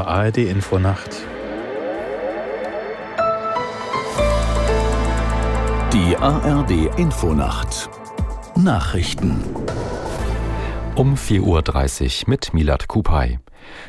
ARD Infonacht. Die ARD Infonacht Nachrichten um 4.30 Uhr mit Milat Kupay.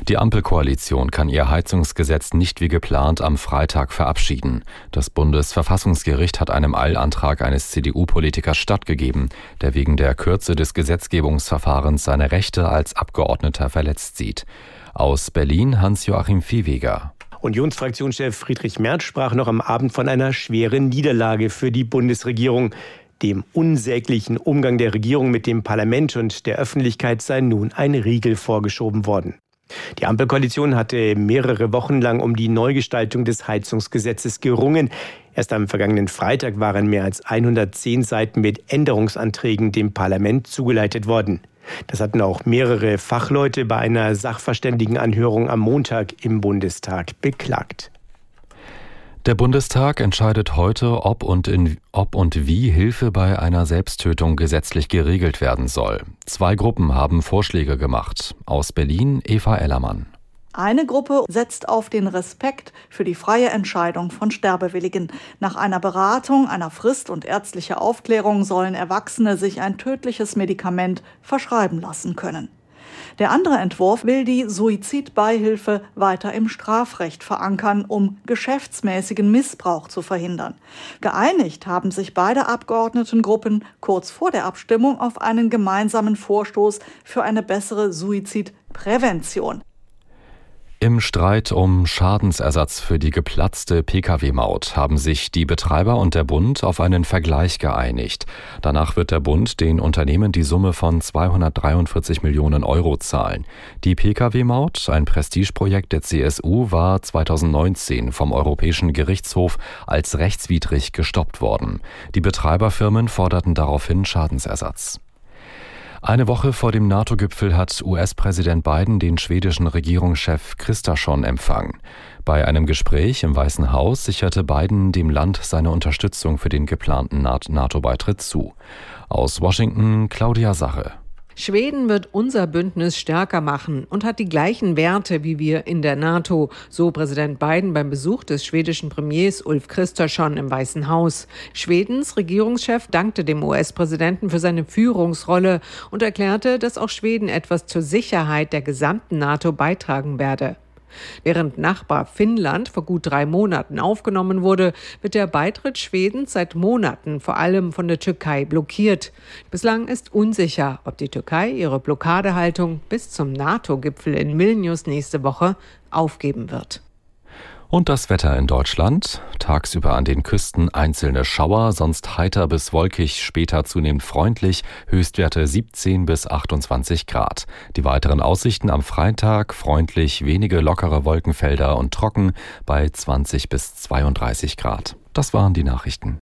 Die Ampelkoalition kann ihr Heizungsgesetz nicht wie geplant am Freitag verabschieden. Das Bundesverfassungsgericht hat einem Eilantrag eines CDU-Politikers stattgegeben, der wegen der Kürze des Gesetzgebungsverfahrens seine Rechte als Abgeordneter verletzt sieht. Aus Berlin Hans-Joachim Viehweger. Unionsfraktionschef Friedrich Merz sprach noch am Abend von einer schweren Niederlage für die Bundesregierung. Dem unsäglichen Umgang der Regierung mit dem Parlament und der Öffentlichkeit sei nun ein Riegel vorgeschoben worden. Die Ampelkoalition hatte mehrere Wochen lang um die Neugestaltung des Heizungsgesetzes gerungen. Erst am vergangenen Freitag waren mehr als 110 Seiten mit Änderungsanträgen dem Parlament zugeleitet worden. Das hatten auch mehrere Fachleute bei einer Sachverständigenanhörung am Montag im Bundestag beklagt. Der Bundestag entscheidet heute, ob und, in, ob und wie Hilfe bei einer Selbsttötung gesetzlich geregelt werden soll. Zwei Gruppen haben Vorschläge gemacht. Aus Berlin Eva Ellermann. Eine Gruppe setzt auf den Respekt für die freie Entscheidung von Sterbewilligen. Nach einer Beratung, einer Frist und ärztlicher Aufklärung sollen Erwachsene sich ein tödliches Medikament verschreiben lassen können. Der andere Entwurf will die Suizidbeihilfe weiter im Strafrecht verankern, um geschäftsmäßigen Missbrauch zu verhindern. Geeinigt haben sich beide Abgeordnetengruppen kurz vor der Abstimmung auf einen gemeinsamen Vorstoß für eine bessere Suizidprävention. Im Streit um Schadensersatz für die geplatzte Pkw-Maut haben sich die Betreiber und der Bund auf einen Vergleich geeinigt. Danach wird der Bund den Unternehmen die Summe von 243 Millionen Euro zahlen. Die Pkw-Maut, ein Prestigeprojekt der CSU, war 2019 vom Europäischen Gerichtshof als rechtswidrig gestoppt worden. Die Betreiberfirmen forderten daraufhin Schadensersatz. Eine Woche vor dem NATO-Gipfel hat US-Präsident Biden den schwedischen Regierungschef Kristersson empfangen. Bei einem Gespräch im Weißen Haus sicherte Biden dem Land seine Unterstützung für den geplanten NATO-Beitritt zu. Aus Washington Claudia Sache. Schweden wird unser Bündnis stärker machen und hat die gleichen Werte wie wir in der NATO, so Präsident Biden beim Besuch des schwedischen Premiers Ulf Kristersson im Weißen Haus. Schwedens Regierungschef dankte dem US-Präsidenten für seine Führungsrolle und erklärte, dass auch Schweden etwas zur Sicherheit der gesamten NATO beitragen werde. Während Nachbar Finnland vor gut drei Monaten aufgenommen wurde, wird der Beitritt Schwedens seit Monaten vor allem von der Türkei blockiert. Bislang ist unsicher, ob die Türkei ihre Blockadehaltung bis zum NATO-Gipfel in Vilnius nächste Woche aufgeben wird. Und das Wetter in Deutschland. Tagsüber an den Küsten einzelne Schauer, sonst heiter bis wolkig, später zunehmend freundlich, Höchstwerte 17 bis 28 Grad. Die weiteren Aussichten am Freitag freundlich, wenige lockere Wolkenfelder und trocken bei 20 bis 32 Grad. Das waren die Nachrichten.